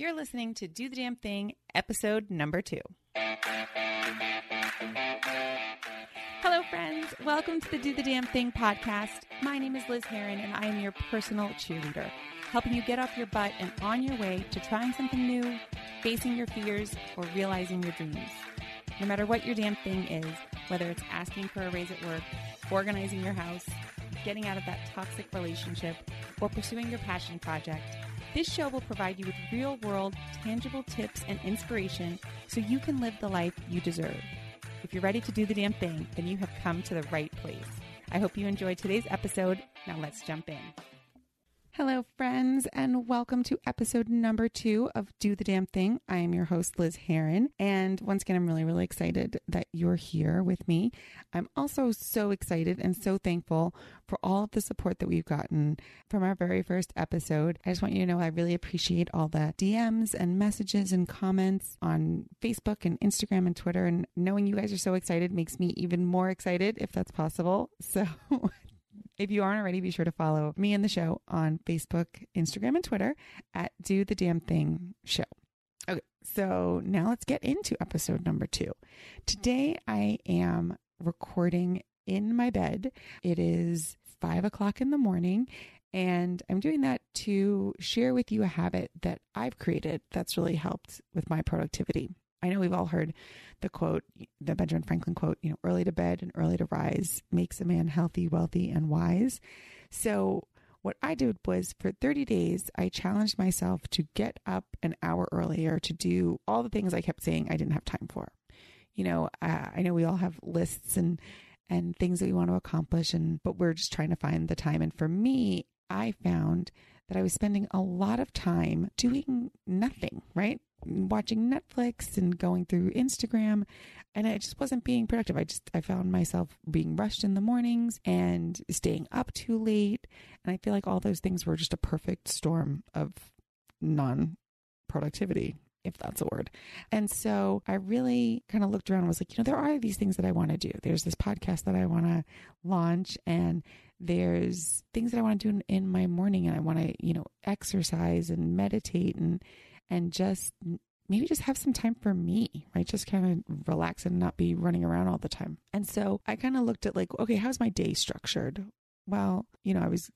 You're listening to Do the Damn Thing, episode number two. Hello, friends. Welcome to the Do the Damn Thing podcast. My name is Liz Heron, and I am your personal cheerleader, helping you get off your butt and on your way to trying something new, facing your fears, or realizing your dreams. No matter what your damn thing is, whether it's asking for a raise at work, organizing your house, getting out of that toxic relationship, or pursuing your passion project, this show will provide you with real world, tangible tips and inspiration so you can live the life you deserve. If you're ready to do the damn thing, then you have come to the right place. I hope you enjoyed today's episode. Now let's jump in. Hello, friends, and welcome to episode number two of Do the Damn Thing. I am your host, Liz Heron. And once again, I'm really, really excited that you're here with me. I'm also so excited and so thankful for all of the support that we've gotten from our very first episode. I just want you to know I really appreciate all the DMs and messages and comments on Facebook and Instagram and Twitter. And knowing you guys are so excited makes me even more excited if that's possible. So if you aren't already, be sure to follow me and the show on Facebook, Instagram, and Twitter at Do the Damn Thing Show. Okay, so now let's get into episode number two. Today I am recording in my bed. It is five o'clock in the morning, and I'm doing that to share with you a habit that I've created that's really helped with my productivity. I know we've all heard the quote, the Benjamin Franklin quote, you know, early to bed and early to rise makes a man healthy, wealthy, and wise. So what I did was for 30 days, I challenged myself to get up an hour earlier to do all the things I kept saying I didn't have time for. You know, uh, I know we all have lists and, and things that we want to accomplish and, but we're just trying to find the time. And for me, I found that I was spending a lot of time doing nothing, right? Watching Netflix and going through Instagram. And I just wasn't being productive. I just, I found myself being rushed in the mornings and staying up too late. And I feel like all those things were just a perfect storm of non productivity if that's a word. And so I really kind of looked around and was like, you know, there are these things that I want to do. There's this podcast that I want to launch and there's things that I want to do in, in my morning and I want to, you know, exercise and meditate and, and just maybe just have some time for me, right? Just kind of relax and not be running around all the time. And so I kind of looked at like, okay, how's my day structured? Well, you know, I was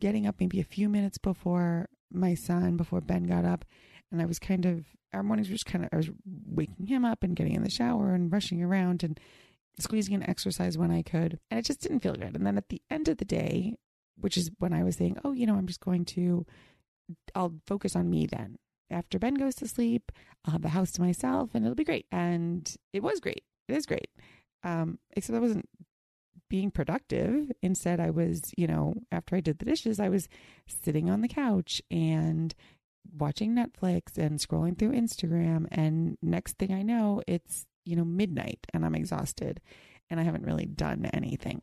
getting up maybe a few minutes before my son, before Ben got up, and I was kind of, our mornings were just kind of, I was waking him up and getting in the shower and rushing around and squeezing in exercise when I could. And it just didn't feel good. And then at the end of the day, which is when I was saying, oh, you know, I'm just going to, I'll focus on me then. After Ben goes to sleep, I'll have the house to myself and it'll be great. And it was great. It is great. Um, except I wasn't being productive. Instead, I was, you know, after I did the dishes, I was sitting on the couch and watching Netflix and scrolling through Instagram. And next thing I know, it's, you know, midnight and I'm exhausted and I haven't really done anything.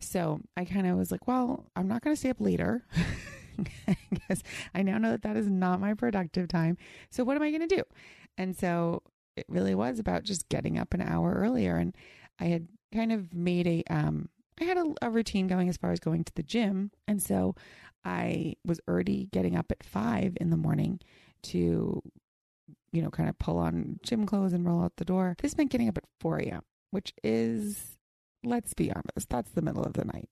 So I kind of was like, well, I'm not going to stay up later. I guess I now know that that is not my productive time. So what am I going to do? And so it really was about just getting up an hour earlier. And I had kind of made a, um, I had a, a routine going as far as going to the gym. And so I was already getting up at five in the morning to, you know, kind of pull on gym clothes and roll out the door. This meant getting up at 4 a.m., which is, let's be honest, that's the middle of the night.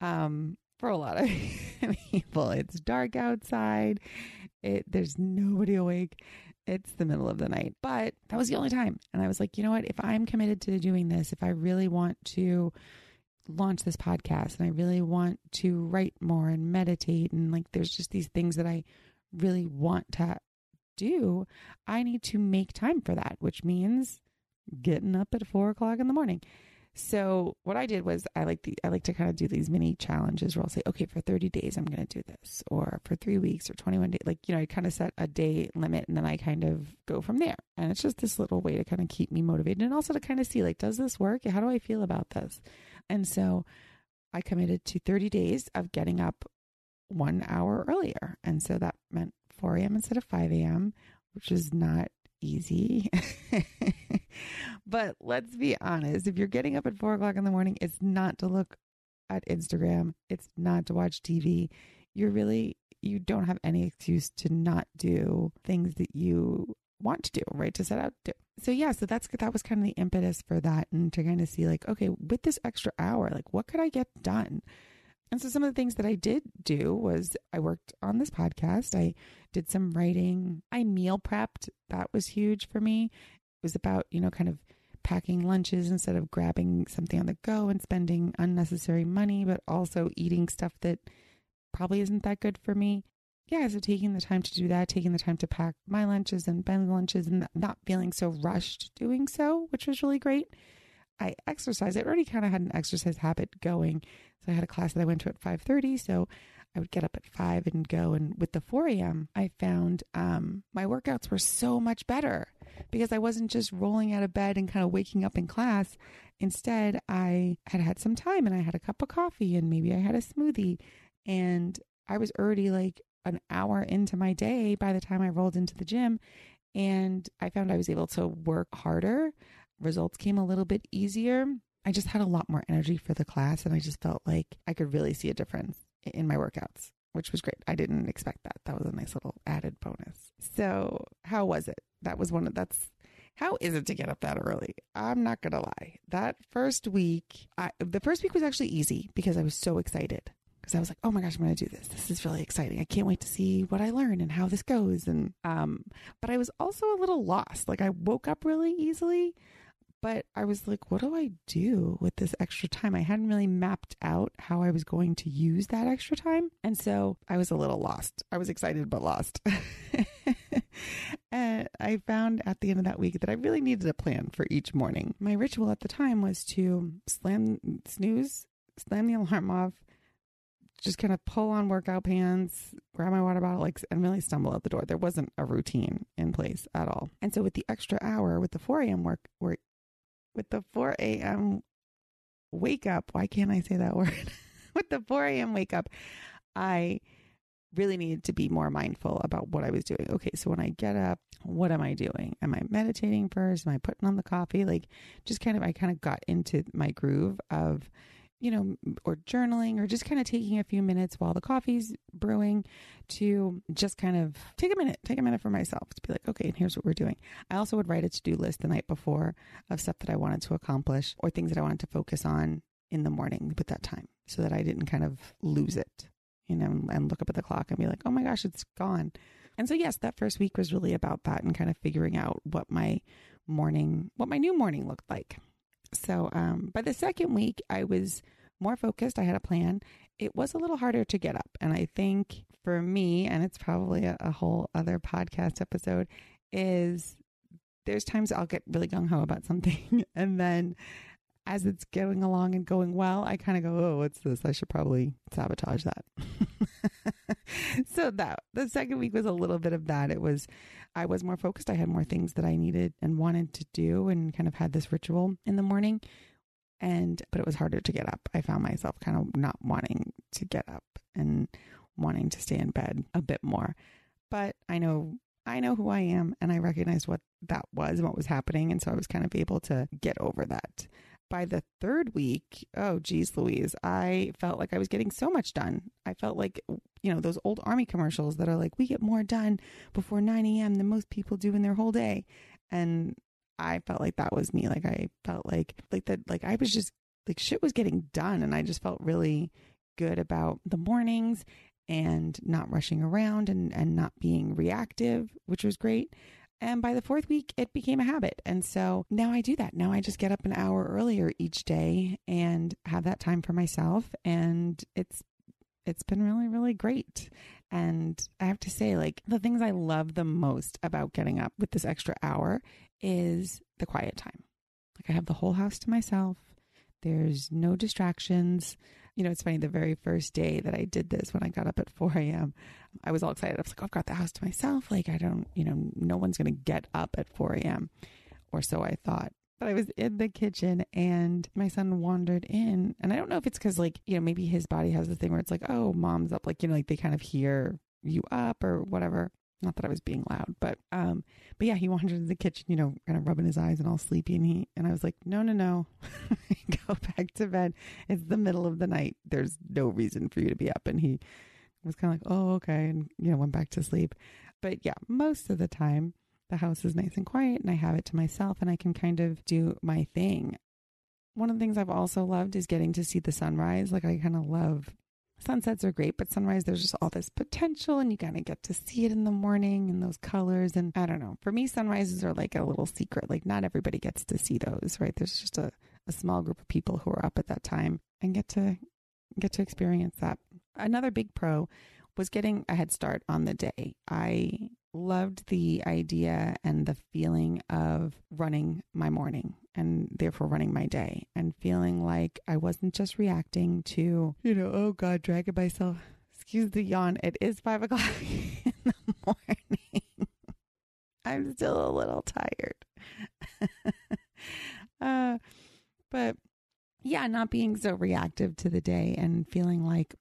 Um, for a lot of people, it's dark outside. It, there's nobody awake. It's the middle of the night. But that was the only time. And I was like, you know what? If I'm committed to doing this, if I really want to launch this podcast and I really want to write more and meditate and like there's just these things that I really want to do, I need to make time for that, which means getting up at four o'clock in the morning. So what I did was I like the I like to kind of do these mini challenges where I'll say, okay, for 30 days I'm going to do this, or for three weeks or 21 days. Like you know, I kind of set a day limit and then I kind of go from there. And it's just this little way to kind of keep me motivated and also to kind of see like, does this work? How do I feel about this? And so I committed to 30 days of getting up one hour earlier. And so that meant 4 a.m. instead of 5 a.m., which is not easy. but let's be honest if you're getting up at 4 o'clock in the morning, it's not to look at Instagram, it's not to watch TV. You're really you don't have any excuse to not do things that you want to do, right? To set out to do. So yeah, so that's that was kind of the impetus for that and to kind of see like, okay, with this extra hour, like what could I get done? And so some of the things that I did do was I worked on this podcast. I did some writing. I meal prepped. That was huge for me. It was about, you know, kind of packing lunches instead of grabbing something on the go and spending unnecessary money, but also eating stuff that probably isn't that good for me. Yeah, so taking the time to do that, taking the time to pack my lunches and Ben's lunches and not feeling so rushed doing so, which was really great. I exercise. I already kind of had an exercise habit going. So I had a class that I went to at 5:30, so I would get up at 5 and go and with the 4 a.m. I found um, my workouts were so much better because I wasn't just rolling out of bed and kind of waking up in class. Instead, I had had some time and I had a cup of coffee and maybe I had a smoothie and I was already like an hour into my day by the time I rolled into the gym and I found I was able to work harder. Results came a little bit easier. I just had a lot more energy for the class and I just felt like I could really see a difference in my workouts, which was great. I didn't expect that. That was a nice little added bonus. So, how was it? That was one of that's how is it to get up that early? I'm not going to lie. That first week, I, the first week was actually easy because I was so excited. Because I was like, oh my gosh, I'm going to do this. This is really exciting. I can't wait to see what I learn and how this goes. And, um, but I was also a little lost. Like I woke up really easily but I was like, what do I do with this extra time? I hadn't really mapped out how I was going to use that extra time. And so I was a little lost. I was excited, but lost. and I found at the end of that week that I really needed a plan for each morning. My ritual at the time was to slam, snooze, slam the alarm off, just kind of pull on workout pants, grab my water bottle, like, and really stumble out the door. There wasn't a routine in place at all. And so with the extra hour, with the 4 a.m. work, work with the 4 a.m. wake up. Why can't I say that word? with the 4 a.m. wake up, I really needed to be more mindful about what I was doing. Okay, so when I get up, what am I doing? Am I meditating first? Am I putting on the coffee? Like, just kind of, I kind of got into my groove of you know, or journaling or just kind of taking a few minutes while the coffee's brewing to just kind of take a minute, take a minute for myself to be like, okay, and here's what we're doing. I also would write a to do list the night before of stuff that I wanted to accomplish or things that I wanted to focus on in the morning with that time so that I didn't kind of lose it, you know, and look up at the clock and be like, oh my gosh, it's gone. And so, yes, that first week was really about that and kind of figuring out what my morning, what my new morning looked like. So um, by the second week, I was more focused. I had a plan. It was a little harder to get up. And I think for me, and it's probably a, a whole other podcast episode, is there's times I'll get really gung ho about something. and then as it's going along and going well, I kind of go, oh, what's this? I should probably sabotage that. so that the second week was a little bit of that. It was, I was more focused. I had more things that I needed and wanted to do and kind of had this ritual in the morning. And, but it was harder to get up. I found myself kind of not wanting to get up and wanting to stay in bed a bit more. But I know I know who I am and I recognized what that was and what was happening. And so I was kind of able to get over that by the third week, oh geez, Louise, I felt like I was getting so much done. I felt like, you know, those old army commercials that are like, we get more done before 9 a.m. than most people do in their whole day. And I felt like that was me. Like I felt like like that like I was just like shit was getting done and I just felt really good about the mornings and not rushing around and, and not being reactive, which was great. And by the fourth week, it became a habit. And so now I do that. Now I just get up an hour earlier each day and have that time for myself. And it's, it's been really, really great. And I have to say, like, the things I love the most about getting up with this extra hour is the quiet time. Like, I have the whole house to myself. There's no distractions. You know, it's funny, the very first day that I did this, when I got up at 4 a.m., I was all excited. I was like, oh, I've got the house to myself. Like, I don't, you know, no one's going to get up at 4 a.m. or so I thought. But I was in the kitchen and my son wandered in. And I don't know if it's because, like, you know, maybe his body has this thing where it's like, oh, mom's up. Like, you know, like they kind of hear you up or whatever. Not that I was being loud, but um, but yeah, he wandered into the kitchen, you know, kind of rubbing his eyes and all sleepy, and he and I was like, no, no, no, go back to bed. It's the middle of the night. There's no reason for you to be up. And he was kind of like, oh, okay. And, you know, went back to sleep. But yeah, most of the time, the house is nice and quiet and I have it to myself and I can kind of do my thing. One of the things I've also loved is getting to see the sunrise. Like, I kind of love sunsets are great, but sunrise, there's just all this potential and you kind of get to see it in the morning and those colors. And I don't know, for me, sunrises are like a little secret. Like, not everybody gets to see those, right? There's just a, a small group of people who are up at that time and get to get to experience that. Another big pro was getting a head start on the day. I loved the idea and the feeling of running my morning and therefore running my day and feeling like I wasn't just reacting to, you know, oh God, dragging myself. Excuse the yawn. It is five o'clock in the morning. I'm still a little tired. uh, but yeah, not being so reactive to the day and feeling like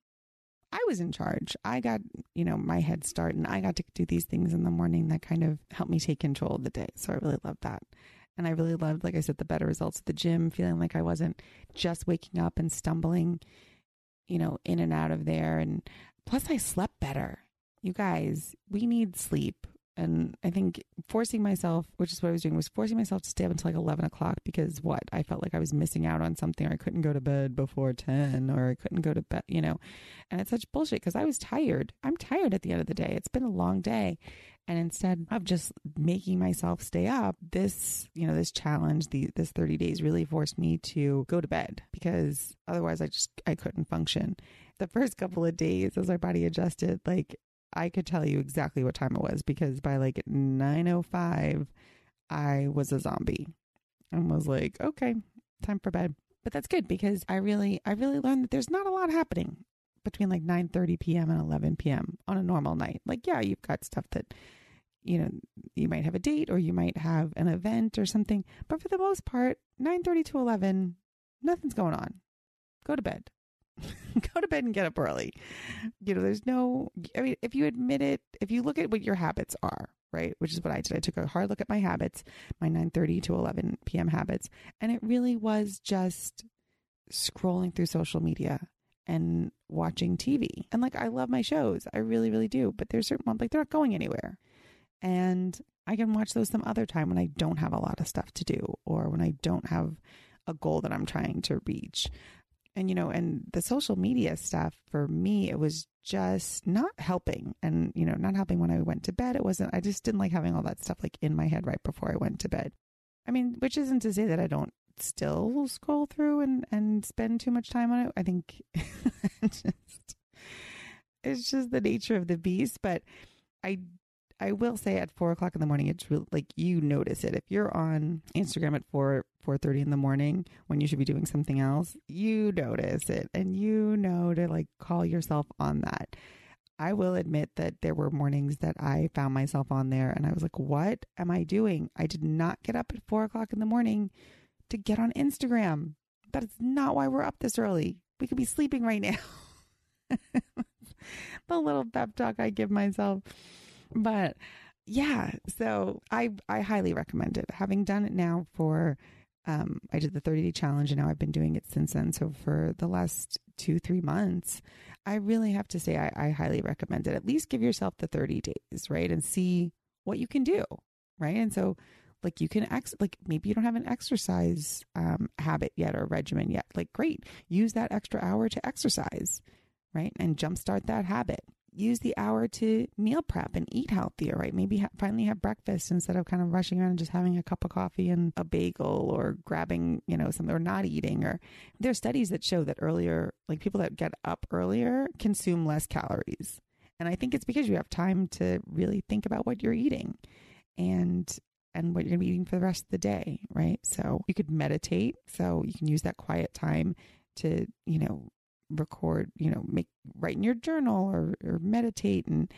I was in charge. I got, you know, my head start and I got to do these things in the morning that kind of helped me take control of the day. So I really loved that. And I really loved, like I said, the better results at the gym, feeling like I wasn't just waking up and stumbling, you know, in and out of there. And plus, I slept better. You guys, we need sleep. And I think forcing myself, which is what I was doing, was forcing myself to stay up until like 11 o'clock because what? I felt like I was missing out on something or I couldn't go to bed before 10 or I couldn't go to bed, you know. And it's such bullshit because I was tired. I'm tired at the end of the day. It's been a long day. And instead of just making myself stay up, this, you know, this challenge, the, this 30 days really forced me to go to bed because otherwise I just, I couldn't function. The first couple of days as my body adjusted, like I could tell you exactly what time it was because by like 9:05 I was a zombie and was like, "Okay, time for bed." But that's good because I really I really learned that there's not a lot happening between like 9:30 p.m. and 11 p.m. on a normal night. Like, yeah, you've got stuff that you know, you might have a date or you might have an event or something, but for the most part, 9:30 to 11, nothing's going on. Go to bed. go to bed and get up early. You know, there's no, I mean, if you admit it, if you look at what your habits are, right, which is what I did, I took a hard look at my habits, my 9:30 to 11 p.m. habits, and it really was just scrolling through social media and watching TV. And like, I love my shows, I really, really do, but there's certain ones like they're not going anywhere, and I can watch those some other time when I don't have a lot of stuff to do or when I don't have a goal that I'm trying to reach and you know and the social media stuff for me it was just not helping and you know not helping when i went to bed. It wasn't i just didn't like having all that stuff like in my head right before i went to bed. I mean which isn't to say that i don't still scroll through and and spend too much time on it. I think just it's just the nature of the beast but i I will say at four o'clock in the morning, it's real, like you notice it. If you're on Instagram at four four thirty in the morning when you should be doing something else, you notice it, and you know to like call yourself on that. I will admit that there were mornings that I found myself on there, and I was like, "What am I doing? I did not get up at four o'clock in the morning to get on Instagram. That is not why we're up this early. We could be sleeping right now." the little pep talk I give myself. But yeah, so I I highly recommend it. Having done it now for um, I did the 30 day challenge and now I've been doing it since then. So for the last two, three months, I really have to say I, I highly recommend it. At least give yourself the 30 days, right? And see what you can do, right? And so like you can ex like maybe you don't have an exercise um, habit yet or regimen yet like great use that extra hour to exercise right and jumpstart that habit use the hour to meal prep and eat healthier, right? Maybe ha- finally have breakfast instead of kind of rushing around and just having a cup of coffee and a bagel or grabbing, you know, something or not eating. Or there are studies that show that earlier, like people that get up earlier consume less calories. And I think it's because you have time to really think about what you're eating and and what you're going to be eating for the rest of the day, right? So you could meditate. So you can use that quiet time to, you know, record, you know, make write in your journal or, or meditate. And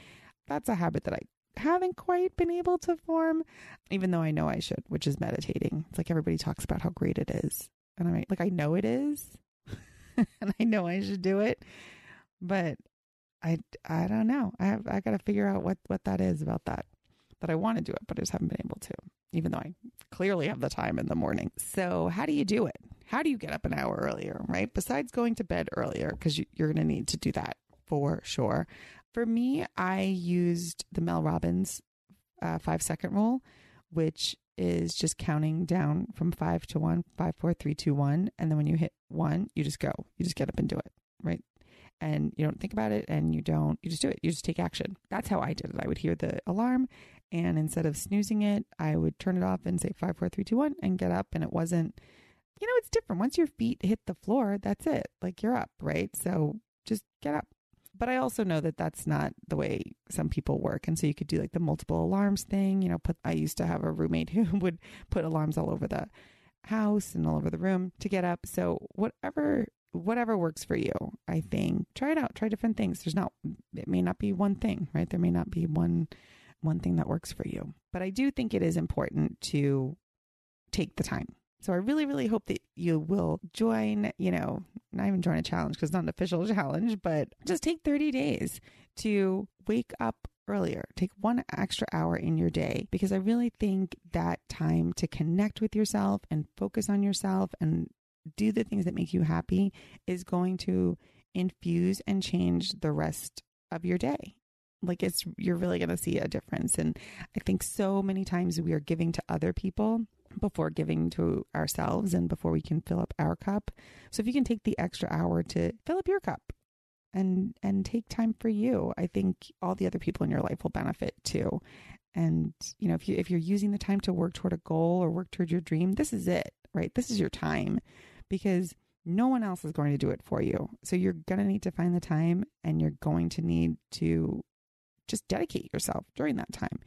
that's a habit that I haven't quite been able to form, even though I know I should, which is meditating. It's like everybody talks about how great it is. And I'm like, I know it is. and I know I should do it. But I, I don't know. I have, I got to figure out what, what that is about that, that I want to do it, but I just haven't been able to, even though I clearly have the time in the morning. So how do you do it? how do you get up an hour earlier, right? Besides going to bed earlier, because you, are going to need to do that for sure. For me, I used the Mel Robbins uh, five second rule, which is just counting down from five to one, five, four, three, two, one. And then when you hit one, you just go. You just get up and do it, right? And you don't think about it and you don't, you just do it. You just take action. That's how I did it. I would hear the alarm and instead of snoozing it, I would turn it off and say five, four, three, two, one and get up. And it wasn't, you know, it's different. Once your feet hit the floor, that's it. Like you're up, right? So just get up. But I also know that that's not the way some people work. And so you could do like the multiple alarms thing. You know, put, I used to have a roommate who would put alarms all over the house and all over the room to get up. So whatever whatever works for you i think try it out try different things there's not it may not be one thing right there may not be one one thing that works for you but i do think it is important to take the time so I really, really hope that you will join, you know, not even join a challenge because it's not an official challenge, but just take 30 days to wake up earlier. Take one extra hour in your day because I really think that time to connect with yourself and focus on yourself and do the things that make you happy is going to infuse and change the rest of your day. Like it's, you're really going to see a difference. And I think so many times we are giving to other people before giving to ourselves and before we can fill up our cup. So if you can take the extra hour to fill up your cup and and take time for you, I think all the other people in your life will benefit too. And you know, if you if you're using the time to work toward a goal or work toward your dream, this is it, right? This is your time because no one else is going to do it for you. So you're going to need to find the time and you're going to need to just dedicate yourself during that time.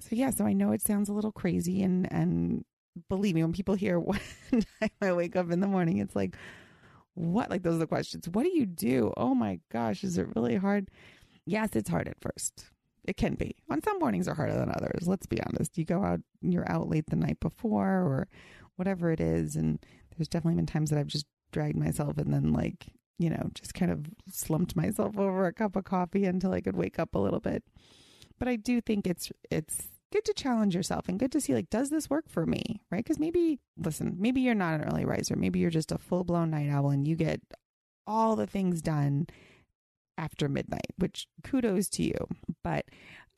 So yeah, so I know it sounds a little crazy and and believe me, when people hear what time I wake up in the morning, it's like, what? Like those are the questions. What do you do? Oh my gosh, is it really hard? Yes, it's hard at first. It can be. On some mornings are harder than others. Let's be honest. You go out, you're out late the night before or whatever it is. And there's definitely been times that I've just dragged myself and then like, you know, just kind of slumped myself over a cup of coffee until I could wake up a little bit. But I do think it's it's good to challenge yourself and good to see like does this work for me? Right? Because maybe listen maybe you're not an early riser. Maybe you're just a full-blown night owl and you get all the things done after midnight which kudos to you. But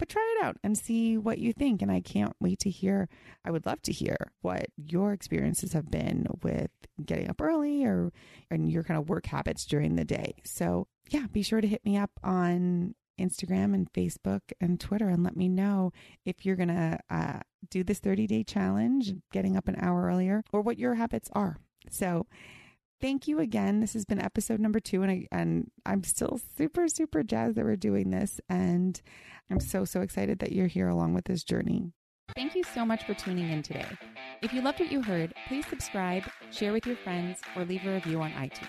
but try it out and see what you think and i can't wait to hear i would love to hear what your experiences have been with getting up early or and your kind of work habits during the day so yeah be sure to hit me up on Instagram and Facebook and Twitter and let me know if you're going to uh, do this 30 day challenge, getting up an hour earlier, or what your habits are. So, thank you again. This has been episode number two, and I and I'm still super super jazzed that we're doing this, and I'm so so excited that you're here along with this journey. Thank you so much for tuning in today. If you loved what you heard, please subscribe, share with your friends, or leave a review on iTunes.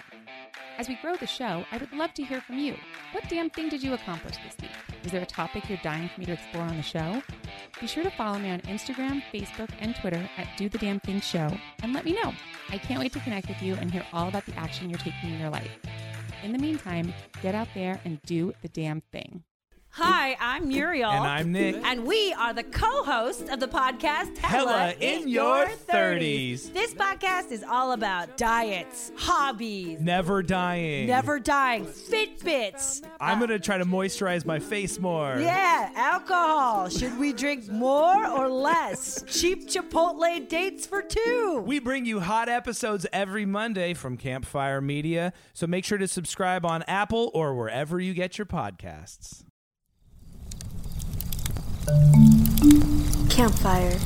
As we grow the show, I would love to hear from you. What damn thing did you accomplish this week? Is there a topic you're dying for me to explore on the show? Be sure to follow me on Instagram, Facebook, and Twitter at Do the Damn Thing Show and let me know. I can't wait to connect with you and hear all about the action you're taking in your life. In the meantime, get out there and do the damn thing. Hi, I'm Muriel. And I'm Nick. And we are the co hosts of the podcast Hella, Hella in, in, Your 30s. 30s. This podcast is all about diets, hobbies, never dying, never dying, Fitbits. I'm uh, going to try to moisturize my face more. Yeah, alcohol. Should we drink more or less? Cheap Chipotle dates for two. We bring you hot episodes every Monday from Campfire Media, so make sure to subscribe on Apple or wherever you get your podcasts. Campfire